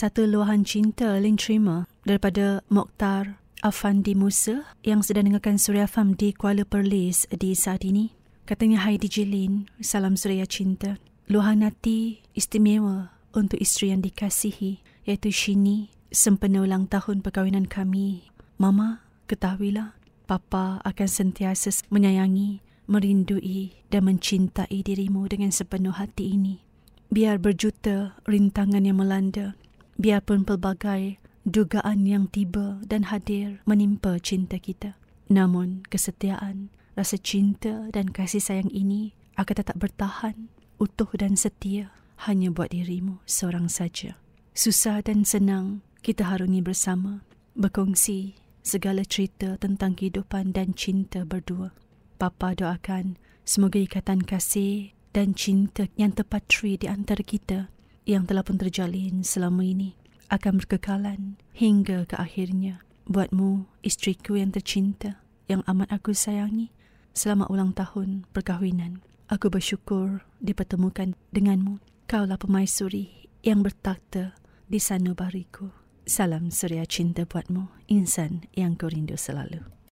satu luahan cinta Lin terima daripada Mokhtar Afandi Musa yang sedang dengarkan Suria Fam di Kuala Perlis di saat ini. Katanya Hai DJ Lin, salam Suria Cinta. Luahan hati istimewa untuk isteri yang dikasihi iaitu Shini sempena ulang tahun perkahwinan kami. Mama, ketahuilah Papa akan sentiasa menyayangi, merindui dan mencintai dirimu dengan sepenuh hati ini. Biar berjuta rintangan yang melanda, biarpun pelbagai dugaan yang tiba dan hadir menimpa cinta kita. Namun kesetiaan, rasa cinta dan kasih sayang ini akan tetap bertahan, utuh dan setia hanya buat dirimu seorang saja. Susah dan senang kita harungi bersama, berkongsi segala cerita tentang kehidupan dan cinta berdua. Papa doakan semoga ikatan kasih dan cinta yang terpatri di antara kita yang telah pun terjalin selama ini akan berkekalan hingga ke akhirnya. Buatmu, istriku yang tercinta, yang amat aku sayangi, selamat ulang tahun perkahwinan. Aku bersyukur dipertemukan denganmu. Kaulah pemaisuri yang bertakhta di sanubariku. Salam suria cinta buatmu, insan yang ku rindu selalu.